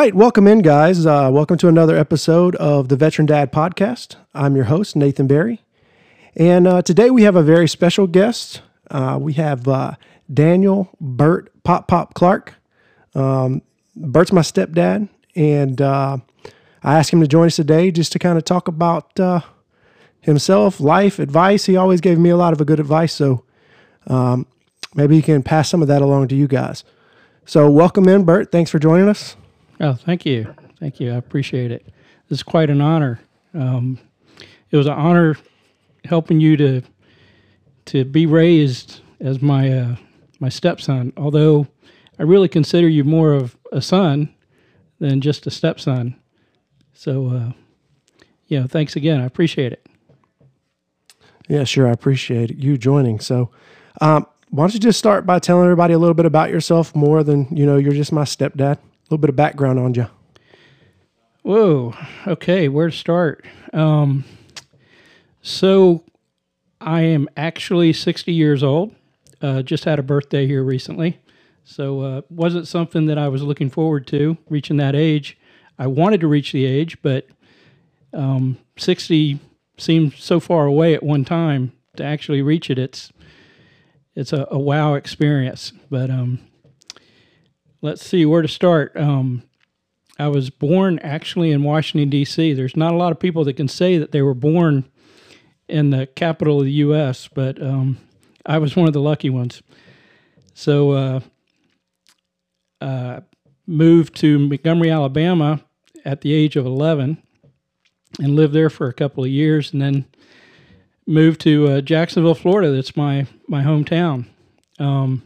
right, welcome in, guys. Uh, welcome to another episode of the Veteran Dad Podcast. I'm your host, Nathan Berry. And uh, today we have a very special guest. Uh, we have uh, Daniel Bert Pop Pop Clark. Um, Bert's my stepdad, and uh, I asked him to join us today just to kind of talk about uh, himself, life, advice. He always gave me a lot of good advice, so um, maybe he can pass some of that along to you guys. So, welcome in, Bert. Thanks for joining us. Oh, thank you. Thank you. I appreciate it. Is quite an honor. Um, it was an honor helping you to to be raised as my uh, my stepson. Although I really consider you more of a son than just a stepson. So, uh, know, thanks again. I appreciate it. Yeah, sure. I appreciate you joining. So, um, why don't you just start by telling everybody a little bit about yourself more than, you know, you're just my stepdad? Little bit of background on you. Whoa. Okay, where to start? Um, so, I am actually 60 years old. Uh, just had a birthday here recently. So, uh, wasn't something that I was looking forward to reaching that age. I wanted to reach the age, but um, 60 seemed so far away at one time to actually reach it. It's it's a, a wow experience. But um, let's see where to start. Um, I was born actually in Washington, D.C. There's not a lot of people that can say that they were born in the capital of the U.S., but um, I was one of the lucky ones. So, uh, uh, moved to Montgomery, Alabama at the age of 11 and lived there for a couple of years and then moved to uh, Jacksonville, Florida. That's my, my hometown. Um,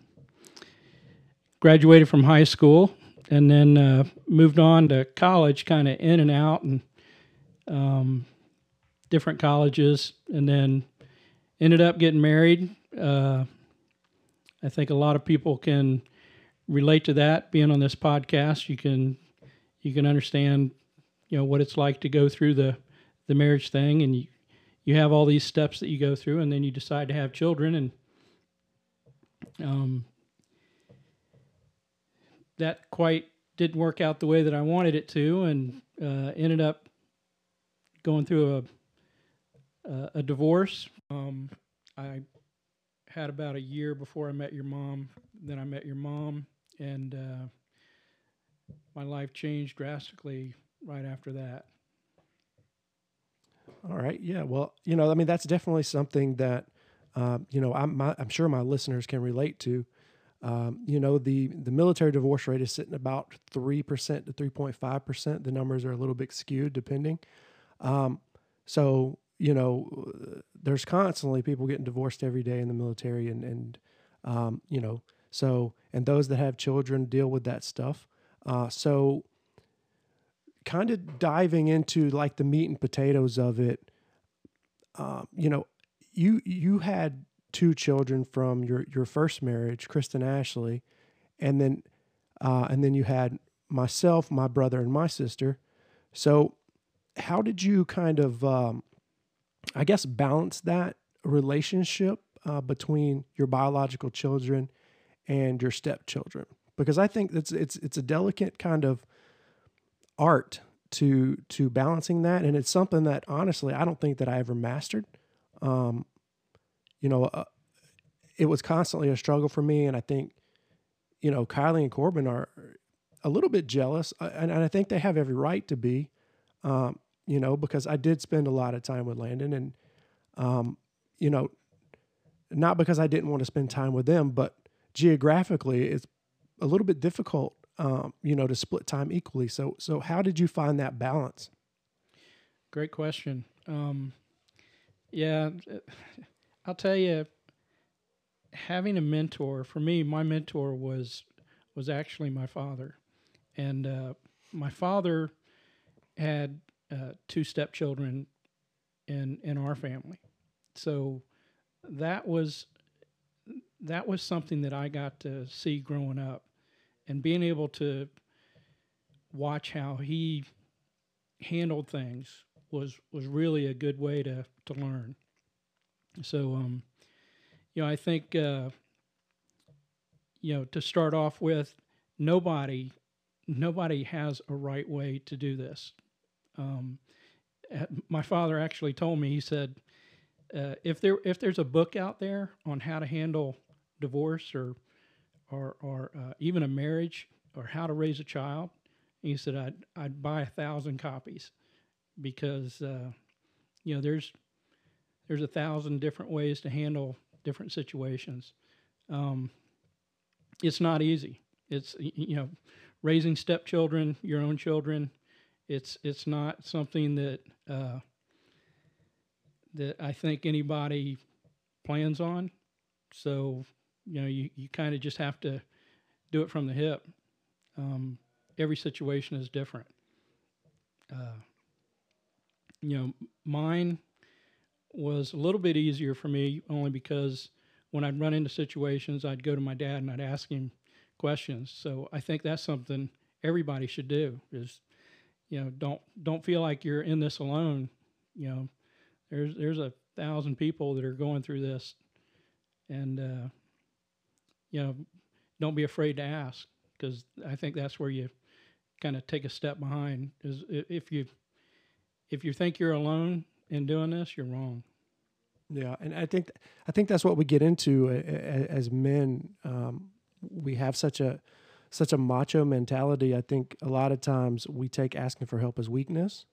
graduated from high school and then uh, moved on to college, kind of in and out and um, different colleges, and then ended up getting married. Uh, I think a lot of people can relate to that. Being on this podcast, you can you can understand, you know, what it's like to go through the the marriage thing, and you you have all these steps that you go through, and then you decide to have children, and um, that quite didn't work out the way that I wanted it to, and uh, ended up going through a a, a divorce. Um, I had about a year before I met your mom. Then I met your mom, and uh, my life changed drastically right after that. All right. Yeah. Well, you know, I mean, that's definitely something that, um, you know, I'm, my, I'm sure my listeners can relate to. Um, you know, the, the military divorce rate is sitting about 3% to 3.5%. The numbers are a little bit skewed depending. Um, so, you know, there's constantly people getting divorced every day in the military and, and um, you know, so, and those that have children deal with that stuff. Uh, so, kind of diving into like the meat and potatoes of it, um, you know, you you had two children from your your first marriage, Kristen Ashley, and then uh, and then you had myself, my brother, and my sister. So, how did you kind of, um, I guess, balance that relationship uh, between your biological children and your stepchildren? Because I think it's it's it's a delicate kind of art to to balancing that and it's something that honestly I don't think that I ever mastered um you know uh, it was constantly a struggle for me and I think you know Kylie and Corbin are a little bit jealous uh, and, and I think they have every right to be um you know because I did spend a lot of time with Landon and um you know not because I didn't want to spend time with them but geographically it's a little bit difficult um, you know, to split time equally. So, so how did you find that balance? Great question. Um, yeah, I'll tell you, having a mentor for me, my mentor was was actually my father. and uh, my father had uh, two stepchildren in in our family, so that was that was something that I got to see growing up, and being able to watch how he handled things was was really a good way to to learn. So, um, you know, I think uh, you know to start off with, nobody nobody has a right way to do this. Um, my father actually told me he said uh, if there if there's a book out there on how to handle divorce or or or uh, even a marriage or how to raise a child, he said I'd I'd buy a thousand copies because uh, you know there's there's a thousand different ways to handle different situations. Um, it's not easy. It's you know raising stepchildren, your own children. It's it's not something that uh, that I think anybody plans on. So you know you, you kind of just have to do it from the hip. Um, every situation is different. Uh, you know, mine was a little bit easier for me only because when I'd run into situations, I'd go to my dad and I'd ask him questions. So I think that's something everybody should do is, you know, don't don't feel like you're in this alone. You know, there's there's a thousand people that are going through this, and uh, you know, don't be afraid to ask because I think that's where you kind of take a step behind. Is if you if you think you're alone in doing this, you're wrong. Yeah, and I think I think that's what we get into as men. Um, we have such a such a macho mentality. I think a lot of times we take asking for help as weakness,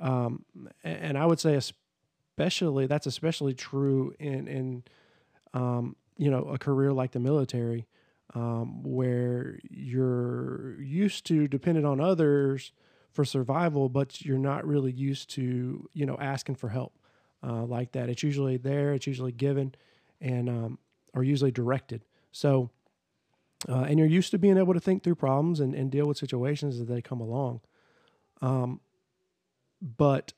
um, and I would say especially that's especially true in in um, you know a career like the military, um, where you're used to dependent on others for survival, but you're not really used to, you know, asking for help uh, like that. It's usually there, it's usually given, and um, or usually directed. So, uh, and you're used to being able to think through problems and, and deal with situations as they come along. Um, but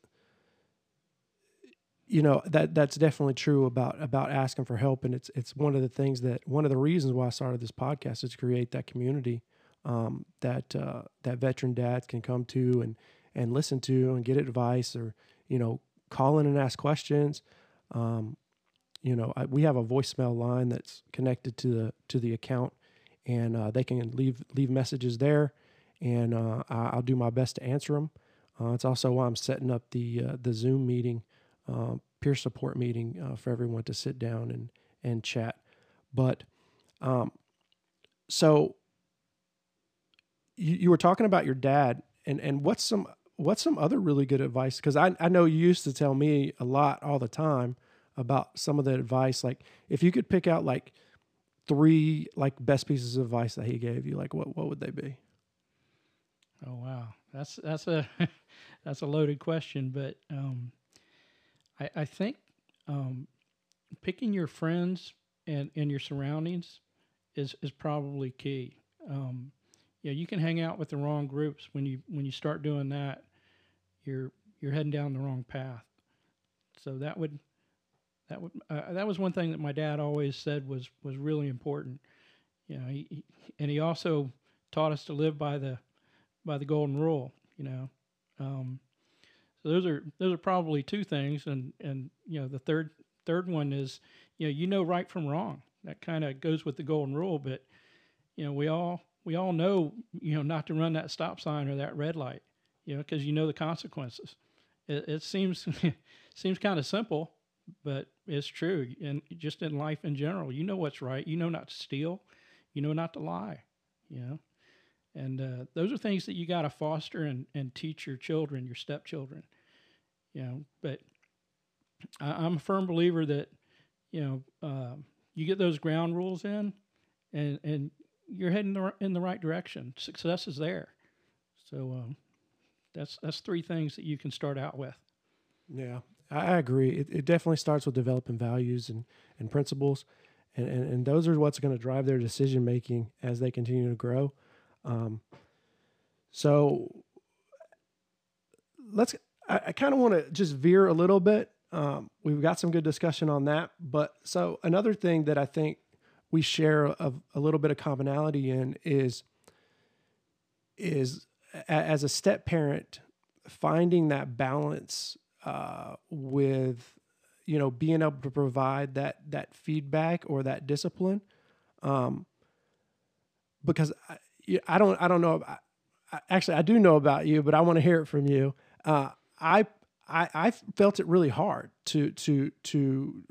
you know that that's definitely true about about asking for help, and it's it's one of the things that one of the reasons why I started this podcast is to create that community um, that uh, that veteran dads can come to and and listen to and get advice or you know call in and ask questions. Um, you know, I, we have a voicemail line that's connected to the to the account, and uh, they can leave leave messages there, and uh, I'll do my best to answer them. Uh, it's also why I'm setting up the uh, the Zoom meeting, uh, peer support meeting uh, for everyone to sit down and and chat. But um, so you, you were talking about your dad, and and what's some what's some other really good advice? Because I I know you used to tell me a lot all the time about some of the advice. Like if you could pick out like three like best pieces of advice that he gave you, like what what would they be? Oh wow, that's that's a that's a loaded question, but um, I I think um, picking your friends and and your surroundings is is probably key. Um, yeah, you can hang out with the wrong groups when you when you start doing that, you're you're heading down the wrong path. So that would that would uh, that was one thing that my dad always said was was really important. You know, he, he, and he also taught us to live by the by the golden rule. You know, um, so those are those are probably two things, and and you know the third third one is you know you know right from wrong. That kind of goes with the golden rule, but you know we all we all know, you know, not to run that stop sign or that red light, you know, because you know the consequences. It, it seems seems kind of simple, but it's true. And just in life in general, you know what's right. You know not to steal. You know not to lie. You know, and uh, those are things that you got to foster and, and teach your children, your stepchildren. You know, but I, am a firm believer that you know uh, you get those ground rules in, and and you're heading in the right direction. Success is there. So um, that's that's three things that you can start out with. Yeah, I agree. It, it definitely starts with developing values and, and principles, and, and, and those are what's going to drive their decision making as they continue to grow. Um, So let's. I, I kind of want to just veer a little bit. Um, we've got some good discussion on that, but so another thing that I think we share a, a little bit of commonality in is is as a step parent finding that balance uh, with you know being able to provide that that feedback or that discipline um, because I, I don't I don't know I- actually I do know about you but I want to hear it from you. Uh, I I I felt it really hard to to to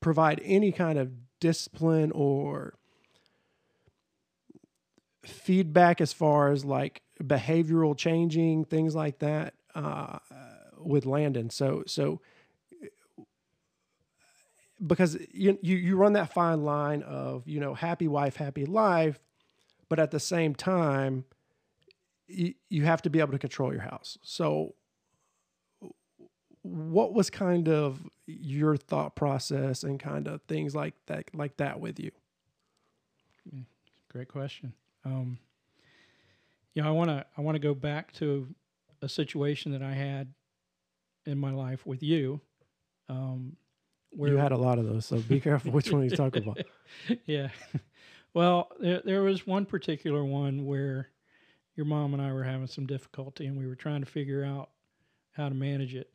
provide any kind of discipline or feedback as far as like behavioral changing things like that uh, with Landon. So so because you, you you run that fine line of you know happy wife happy life, but at the same time you, you have to be able to control your house. So what was kind of your thought process and kind of things like that like that with you? Great question. Um, you know, I want to I want to go back to a situation that I had in my life with you, um, where You had a lot of those, so be careful which one you talk about. yeah. Well, there, there was one particular one where your mom and I were having some difficulty, and we were trying to figure out how to manage it.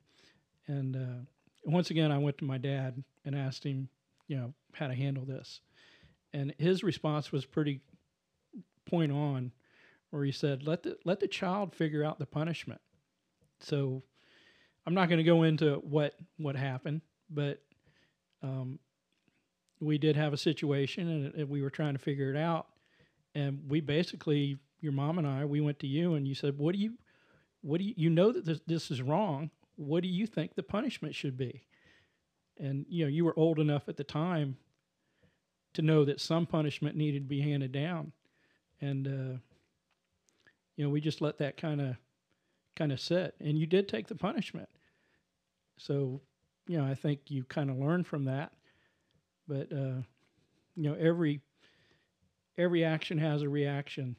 And uh, once again, I went to my dad and asked him, you know, how to handle this. And his response was pretty point on, where he said, "Let the let the child figure out the punishment." So, I'm not going to go into what what happened, but um, we did have a situation and, and we were trying to figure it out and we basically your mom and i we went to you and you said what do you what do you you know that this, this is wrong what do you think the punishment should be? And you know you were old enough at the time to know that some punishment needed to be handed down. And uh, you know we just let that kind of kind of sit. And you did take the punishment. So you know i think you kind of learned from that. But uh, you know every every action has a reaction.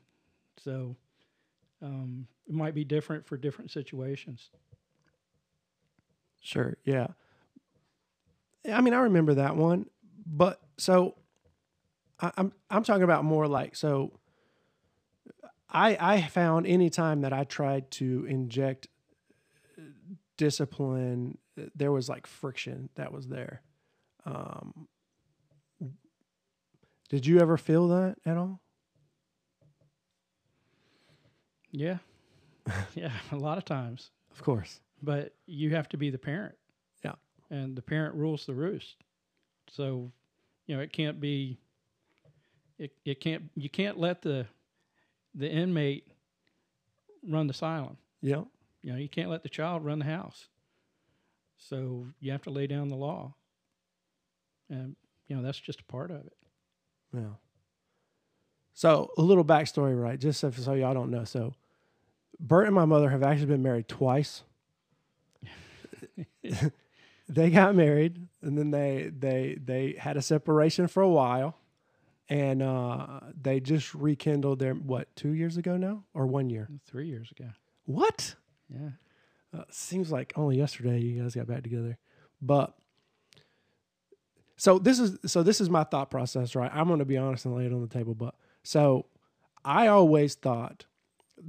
So um, it might be different for different situations Sure. Yeah. I mean, I remember that one, but so I, I'm I'm talking about more like so. I I found any time that I tried to inject uh, discipline, uh, there was like friction that was there. Um, did you ever feel that at all? yeah yeah a lot of times Of course. But you have to be the parent Yeah. and the parent rules the roost so you know it can't be it, it can't you can't let the the inmate run the asylum Yeah. You know, you can't let the child run the house. So you have to lay down the law. And, you know, that's just a part of it. Yeah. So a little backstory, right? Just so, so y'all don't know. So Bert and my mother have actually been married twice. they got married and then they they they had a separation for a while and uh they just rekindled their what two years ago now or one year Three years ago. what Yeah. uh, seems like only yesterday you guys got back together but so this is so this is my thought process right i'm going to be honest and lay it on the table but so i always thought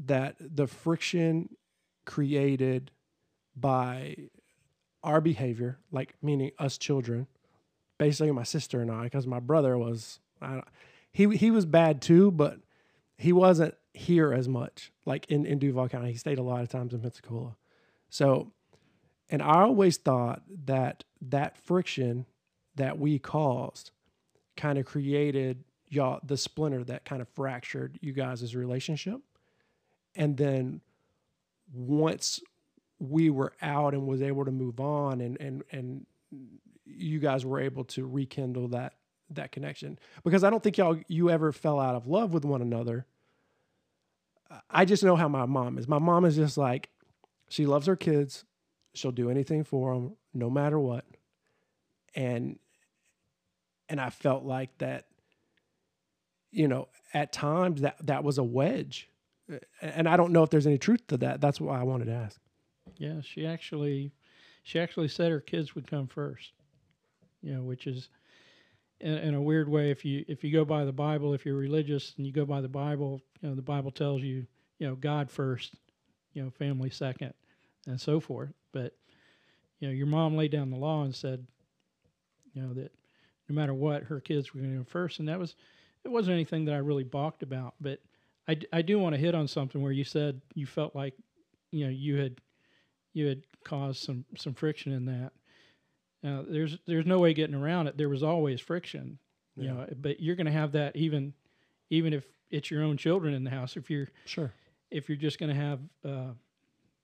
that the friction created by our behavior like meaning us children basically my sister and i because my brother was he he was bad too but he wasn't here as much like in, in duval county he stayed a lot of times in pensacola so, and I always thought that that friction that we caused kind of created y'all the splinter that kind of fractured you guys' relationship. And then once we were out and was able to move on and and and you guys were able to rekindle that that connection because I don't think y'all you ever fell out of love with one another. I just know how my mom is. My mom is just like she loves her kids. She'll do anything for them, no matter what. And and I felt like that, you know, at times that that was a wedge and I don't know if there's any truth to that. That's why I wanted to ask. Yeah, she actually, she actually said her kids would come first. You know, which is, in, in a weird way, if you if you go by the Bible, if you're religious and you go by the Bible, you know, the Bible tells you, you know, God first, you know, family second, and so forth. But, you know, your mom laid down the law and said, you know, that no matter what, her kids were going to go first, and that was, it wasn't anything that I really balked about. But I, I do want to hit on something where you said you felt like, you know, you had you had caused some some friction in that. Now, there's there's no way getting around it. There was always friction, you know. But you're going to have that even even if it's your own children in the house. If you're Sure. if you're just going to have uh,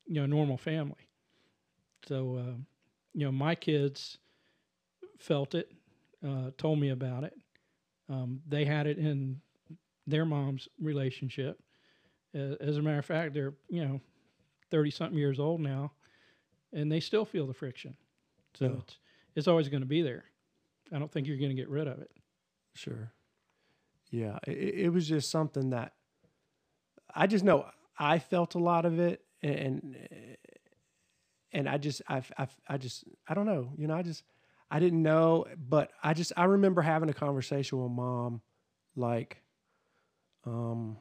you know a normal family. So uh, you know my kids felt it, uh, told me about it. Um, they had it in their mom's relationship. As a matter of fact, they're you know thirty something years old now, and they still feel the friction. So Yeah. it's it's always going to be there. I don't think you're going to get rid of it. Sure. Yeah, it, it was just something that I just know I felt a lot of it, and and I just I I, I just I don't know, you know, I just I didn't know, but I just I remember having a conversation with mom, like, um,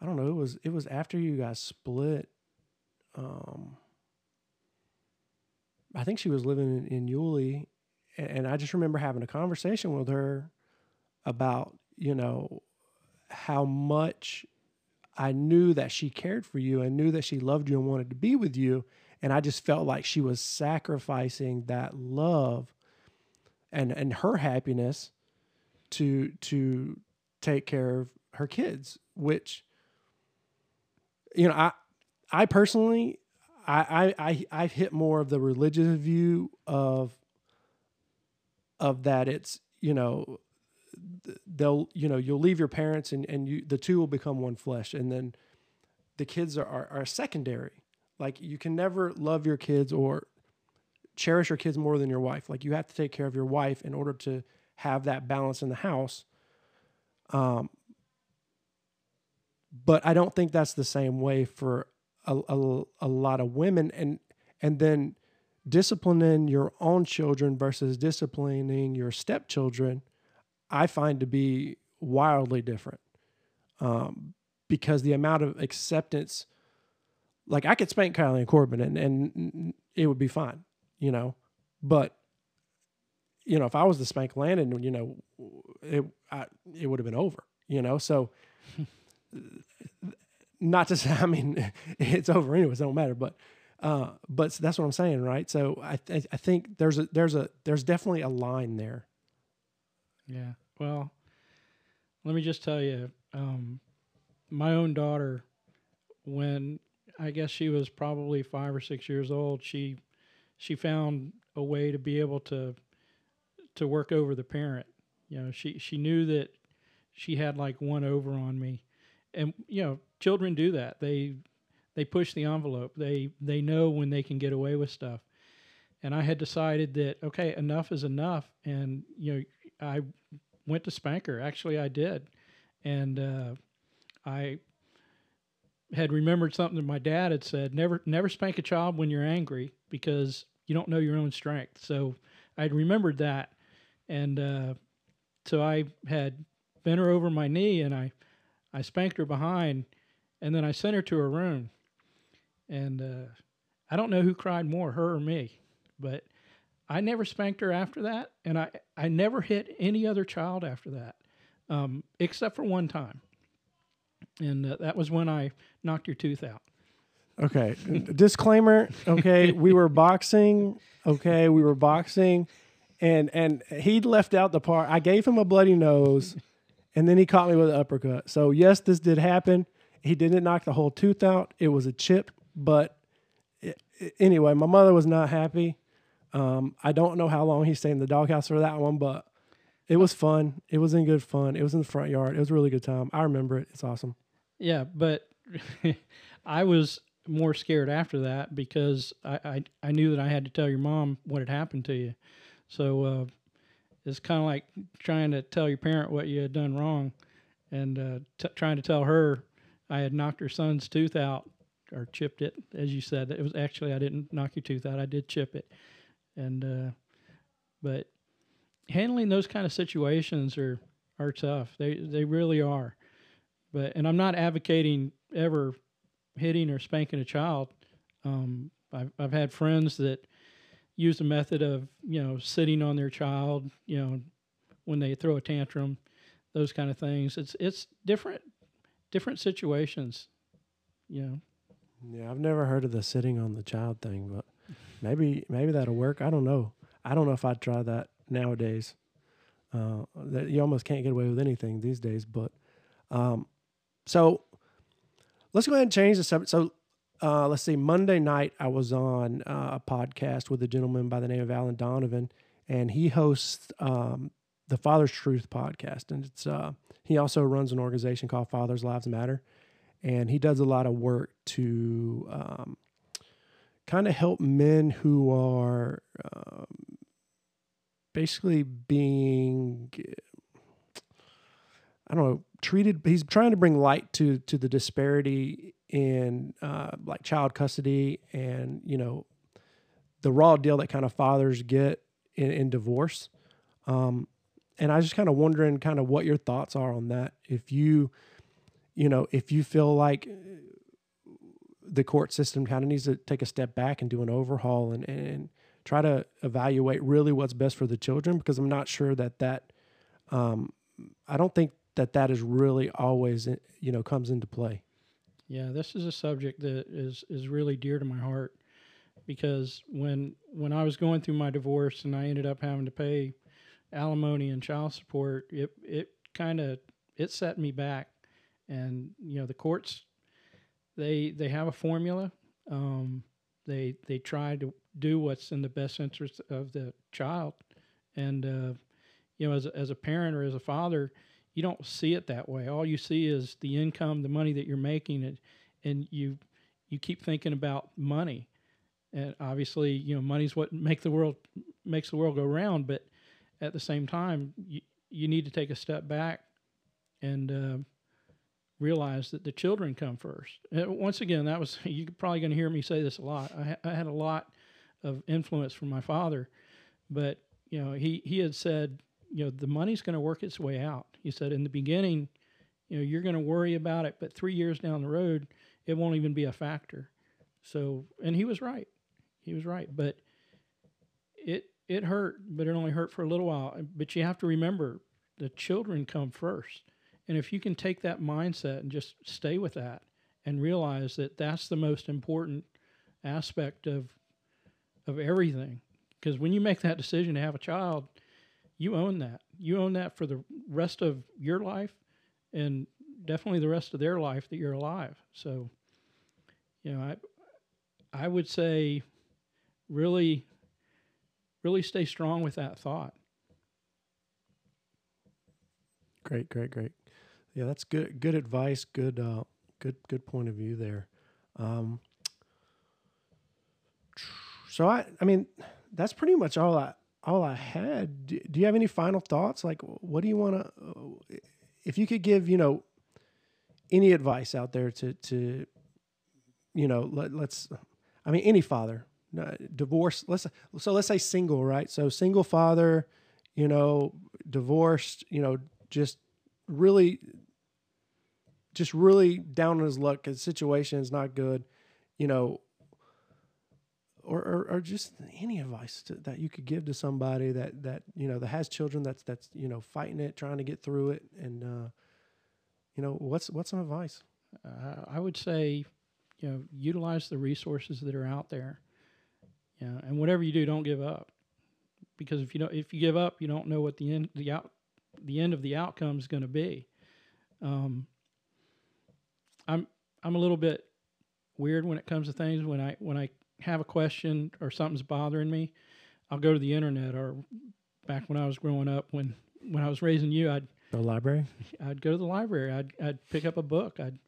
I don't know, it was it was after you guys split, um. I think she was living in, in Yulee, and, I just remember having a conversation with her about you know how much I knew that she cared for you and knew that she loved you and wanted to be with you and I just felt like she was sacrificing that love and and her happiness to to take care of her kids which you know I I personally I I I I've hit more of the religious view of of that it's you know they'll you know you'll leave your parents and and you the two will become one flesh. And then the kids are, are, are secondary. Like you can never love your kids or cherish your kids more than your wife. Like you have to take care of your wife in order to have that balance in the house. Um but i don't think that's the same way for a, a, a lot of women and and then disciplining your own children versus disciplining your stepchildren I find to be wildly different. Um, because the amount of acceptance, like I could spank Kylie and Corbin and, and it would be fine, you know, but you know, if I was to spank Landon, you know, it, I, it would have been over, you know? So not to say, I mean, it's over anyways, it don't matter, but, uh, but that's what I'm saying. Right. So I, I think there's a, there's a, there's definitely a line there. Yeah. Well, let me just tell you, um, my own daughter, when I guess she was probably five or six years old, she she found a way to be able to to work over the parent. You know, she she knew that she had like one over on me, and you know, children do that. They they push the envelope. They they know when they can get away with stuff. And I had decided that okay, enough is enough, and you know, I went to Spanker. Actually, I did, and uh, I had remembered something that my dad had said: never, never spank a child when you're angry because you don't know your own strength. So I'd remembered that, and uh, so I had bent her over my knee and I, I spanked her behind, and then I sent her to her room, and uh, I don't know who cried more, her or me, but I never spanked her after that, and I I never hit any other child after that, um, except for one time, and uh, that was when I knocked your tooth out. Okay. Disclaimer. Okay. We were boxing. Okay. We were boxing. And and he left out the part. I gave him a bloody nose and then he caught me with an uppercut. So yes, this did happen. He didn't knock the whole tooth out. It was a chip, but it, anyway, my mother was not happy. Um, I don't know how long he stayed in the doghouse for that one, but it was fun. It was in good fun. It was in the front yard. It was a really good time. I remember it. It's awesome. Yeah, but I was more scared after that because I, I, I knew that I had to tell your mom what had happened to you. So uh, it's kind of like trying to tell your parent what you had done wrong and uh, t- trying to tell her I had knocked her son's tooth out or chipped it, as you said. It was actually I didn't knock your tooth out. I did chip it, and uh, but handling those kind of situations are are tough. They they really are. But and I'm not advocating ever hitting or spanking a child. Um, I've I've had friends that use the method of you know sitting on their child, you know, when they throw a tantrum, those kind of things. It's it's different different situations, you know. Yeah, I've never heard of the sitting on the child thing, but maybe maybe that'll work. I don't know. I don't know if I'd try that nowadays. Uh, that you almost can't get away with anything these days. But um, so let's go ahead and change the subject. So uh, let's see. Monday night, I was on uh, a podcast with a gentleman by the name of Alan Donovan, and he hosts um, the Father's Truth podcast, and it's uh, he also runs an organization called Fathers Lives Matter, and he does a lot of work to um, kind of help men who are um, basically being I don't know treated. He's trying to bring light to to the disparity in uh, like child custody and you know the raw deal that kind of fathers get in, in divorce. Um, and I just kind of wondering kind of what your thoughts are on that. If you, you know, if you feel like the court system kind of needs to take a step back and do an overhaul and, and try to evaluate really what's best for the children, because I'm not sure that that, um, I don't think that that is really always, you know, comes into play. Yeah, this is a subject that is is really dear to my heart because when when I was going through my divorce and I ended up having to pay alimony and child support, it it kind of it set me back. And you know, the courts they they have a formula. Um, they they try to do what's in the best interest of the child, and uh, you know, as as a parent or as a father, you don't see it that way. All you see is the income, the money that you're making, and and you you keep thinking about money. And obviously, you know, money's what make the world makes the world go round. But at the same time, you, you need to take a step back and uh, realize that the children come first. And once again, that was you're probably going to hear me say this a lot. I, I had a lot of influence from my father, but you know, he he had said, you know, the money's going to work its way out. He said in the beginning, you know, you're going to worry about it, but three years down the road, it won't even be a factor. So, and he was right. He was right, but it it hurt, but it only hurt for a little while. But you have to remember the children come first. And if you can take that mindset and just stay with that and realize that that's the most important aspect of of everything because when you make that decision to have a child, you own that. You own that for the rest of your life and definitely the rest of their life that you're alive. So, you know, I I would say really really stay strong with that thought. Great, great, great. Yeah, that's good. Good advice. Good, uh, good, good point of view there. Um, so I, I mean, that's pretty much all I all I had. Do, do you have any final thoughts? Like, what do you want to? If you could give, you know, any advice out there to to, you know, let, let's, I mean, any father, divorce. Let's so let's say single, right? So single father, you know, divorced, you know, just really, just really down on his luck. His situation is not good, you know. Or, or, or just any advice to, that you could give to somebody that, that you know that has children that's that's you know fighting it trying to get through it and uh, you know what's what's some advice uh, I would say you know utilize the resources that are out there yeah, and whatever you do, don't give up, because if you don't, if you give up, you don't know what the end the out the end of the outcome is going to be. Um, I'm I'm a little bit weird when it comes to things. When I when I have a question or something's bothering me, I'll go to the internet. Or back when I was growing up, when when I was raising you, I'd the library. I'd go to the library. I'd I'd pick up a book. I'd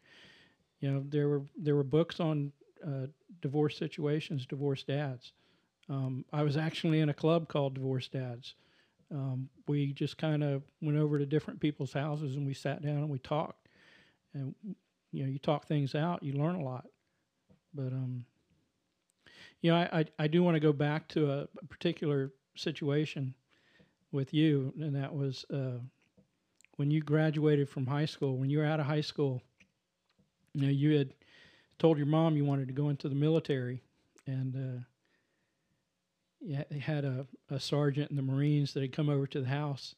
you know there were there were books on uh, divorce situations, divorced dads. Um, I was actually in a club called Divorced Dads. Um, we just kind of went over to different people's houses and we sat down and we talked. And you know you talk things out, you learn a lot. But um, you know, I I, I do want to go back to a, particular situation with you, and that was uh, when you graduated from high school. When you were out of high school, you know, you had told your mom you wanted to go into the military, and uh, had a, a sergeant in the Marines that had come over to the house.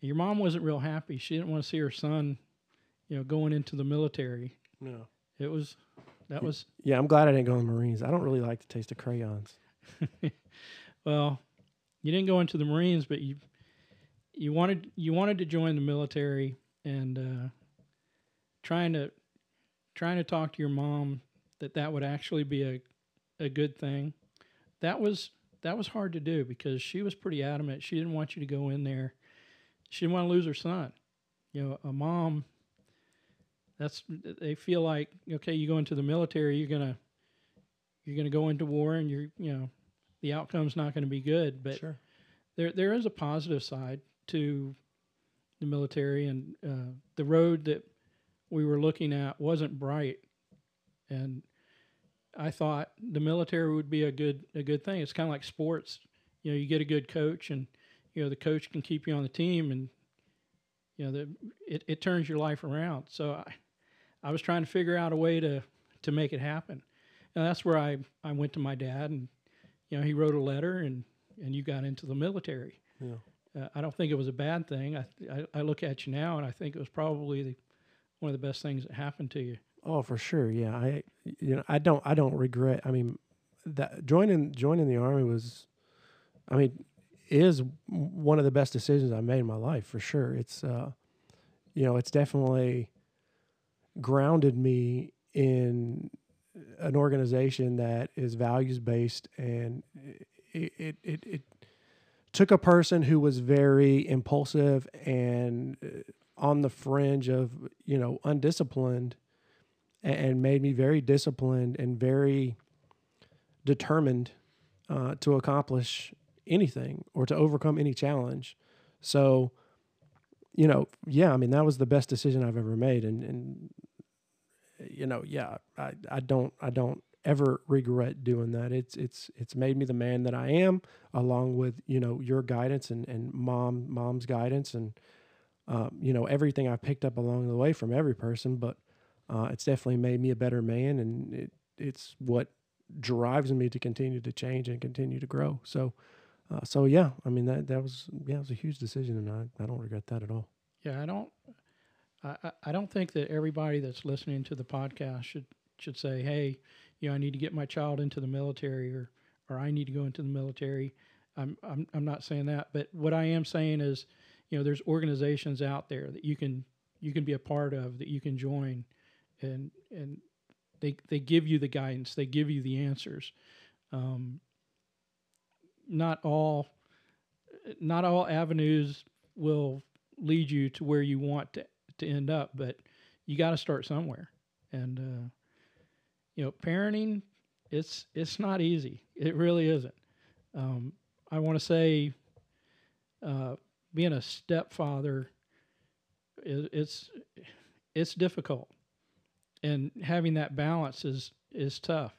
Your mom wasn't real happy. She didn't want to see her son, you know, going into the military. No. It was that was Yeah, I'm glad I didn't go in the Marines. I don't really like the taste of crayons. well, you didn't go into the Marines, but you you wanted you wanted to join the military and uh, trying to trying to talk to your mom that that would actually be a a good thing. That was that was hard to do because she was pretty adamant. She didn't want you to go in there. She didn't want to lose her son. You know, a mom. That's they feel like okay, you go into the military, you're gonna you're gonna go into war, and you're you know the outcome's not going to be good. But Sure. there there is a positive side to the military, and uh, the road that we were looking at wasn't bright, and I thought the military would be a good a good thing. It's kind of like sports. You know, you get a good coach, and you know the coach can keep you on the team, and you know the it, it turns your life around. So I I was trying to figure out a way to to make it happen, and that's where I I went to my dad, and you know he wrote a letter, and and you got into the military. Yeah. Uh, I don't think it was a bad thing. I, I I look at you now, and I think it was probably the, one of the best things that happened to you. Oh, for sure. Yeah, I you know I don't I don't regret. I mean, that joining joining the army was, I mean, is one of the best decisions I made in my life for sure. It's uh, you know, it's definitely grounded me in an organization that is values based and it, it it it took a person who was very impulsive and on the fringe of you know undisciplined and made me very disciplined and very determined uh, to accomplish anything or to overcome any challenge. So, you know, yeah, I mean that was the best decision I've ever made, and and you know, yeah, I, I don't I don't ever regret doing that. It's it's it's made me the man that I am, along with you know your guidance and and mom mom's guidance and um, you know everything I picked up along the way from every person. But uh, it's definitely made me a better man, and it it's what drives me to continue to change and continue to grow. So. Uh, so yeah, I mean that that was yeah, it was a huge decision, and I, I don't regret that at all. Yeah, I don't. I, I- don't think that everybody that's listening to the podcast should should say, "Hey, you know, I need to get my child into the military," or "or I need to go into the military." I'm I'm I'm not saying that, but what I am saying is, you know, there's organizations out there that you can you can be a part of that you can join, and and they they give you the guidance, they give you the answers. Um, not all not all avenues will lead you to where you want to, to end up, but you got to start somewhere. And uh, you know, parenting it's it's not easy. It really isn't. Um, I want to say, uh, being a stepfather, is, it's it's difficult, and having that balance is is tough.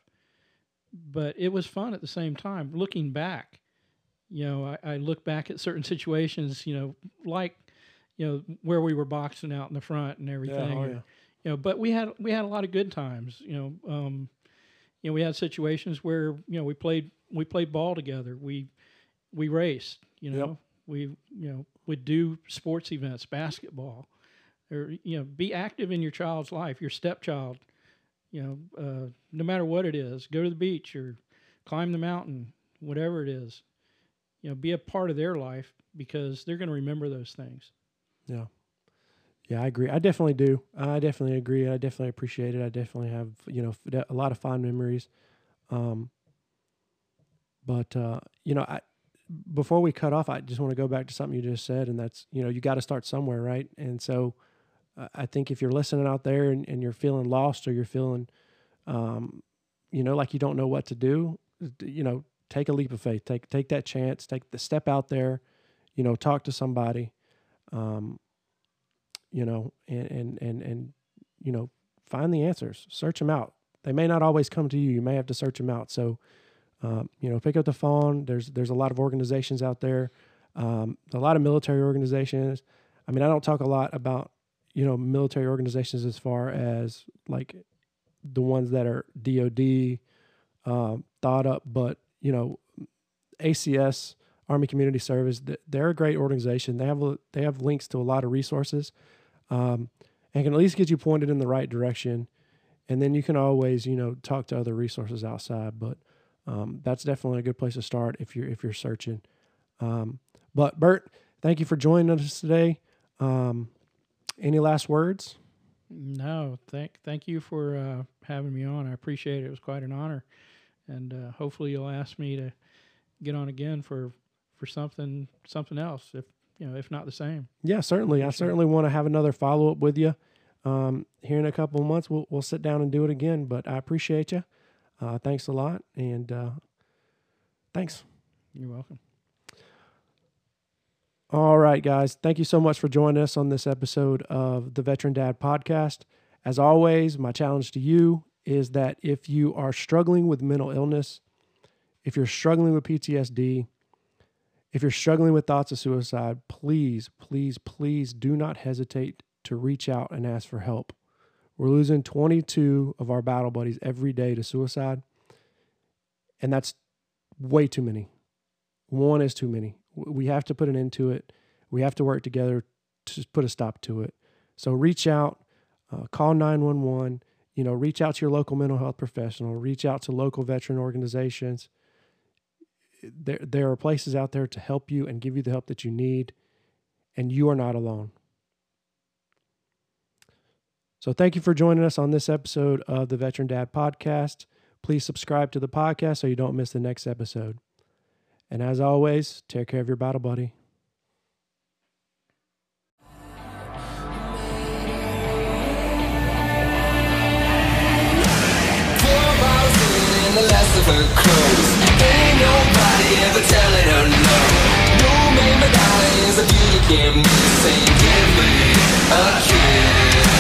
But it was fun at the same time. Looking back, you know, I, I look back at certain situations, you know, like, you know, where we were boxing out in the front and everything. Yeah, oh, or, yeah. You know, but we had we had a lot of good times. You know, um, you know, we had situations where you know we played we played ball together. We we raced. You know, Yep. we you know would do sports events, basketball, or you know, be active in your child's life, your stepchild. You know, uh, no matter what it is, go to the beach or climb the mountain, whatever it is. You know, be a part of their life because they're going to remember those things. Yeah. Yeah, I agree. I definitely do. I definitely agree. I definitely appreciate it. I definitely have, you know, a lot of fond memories. Um, but, uh, you know, I, before we cut off, I just want to go back to something you just said, and that's, you know, you got to start somewhere, right? And so I think if you're listening out there and, and you're feeling lost or you're feeling, um, you know, like you don't know what to do, you know, take a leap of faith. Take take that chance. Take the step out there. You know, talk to somebody. Um, you know, and and and and you know, find the answers, search them out. They may not always come to you. You may have to search them out. So, um, you know, pick up the phone. There's there's a lot of organizations out there, um, a lot of military organizations. I mean, I don't talk a lot about you know military organizations as far as like the ones that are DoD um, thought up, but you know, ACS Army Community Service, they're a great organization. They have they have links to a lot of resources, um, and can at least get you pointed in the right direction. And then you can always you know talk to other resources outside, but um, that's definitely a good place to start if you're if you're searching. Um, but Bert, thank you for joining us today. Um, any last words? No, thank thank you for uh, having me on. I appreciate it. It was quite an honor, and uh, hopefully you'll ask me to get on again for for something something else. If you know, if not the same. Yeah, certainly. I certainly want to have another follow up with you. Um, here in a couple of months, we'll we'll sit down and do it again. But I appreciate you. Uh, thanks a lot, and uh, thanks. You're welcome. All right, guys. Thank you so much for joining us on this episode of the Veteran Dad Podcast. As always, my challenge to you is that if you are struggling with mental illness, if you're struggling with PTSD, if you're struggling with thoughts of suicide, please, please, please do not hesitate to reach out and ask for help. We're losing 22 of our battle buddies every day to suicide, and that's way too many. One is too many. We have to put an end to it. We have to work together to put a stop to it. So reach out, uh, call 911, you know, reach out to your local mental health professional, reach out to local veteran organizations. There, there are places out there to help you and give you the help that you need, and you are not alone. So, thank you for joining us on this episode of the Veteran Dad Podcast. Please subscribe to the podcast so you don't miss the next episode. And as always, take care of your battle buddy. give me a kiss.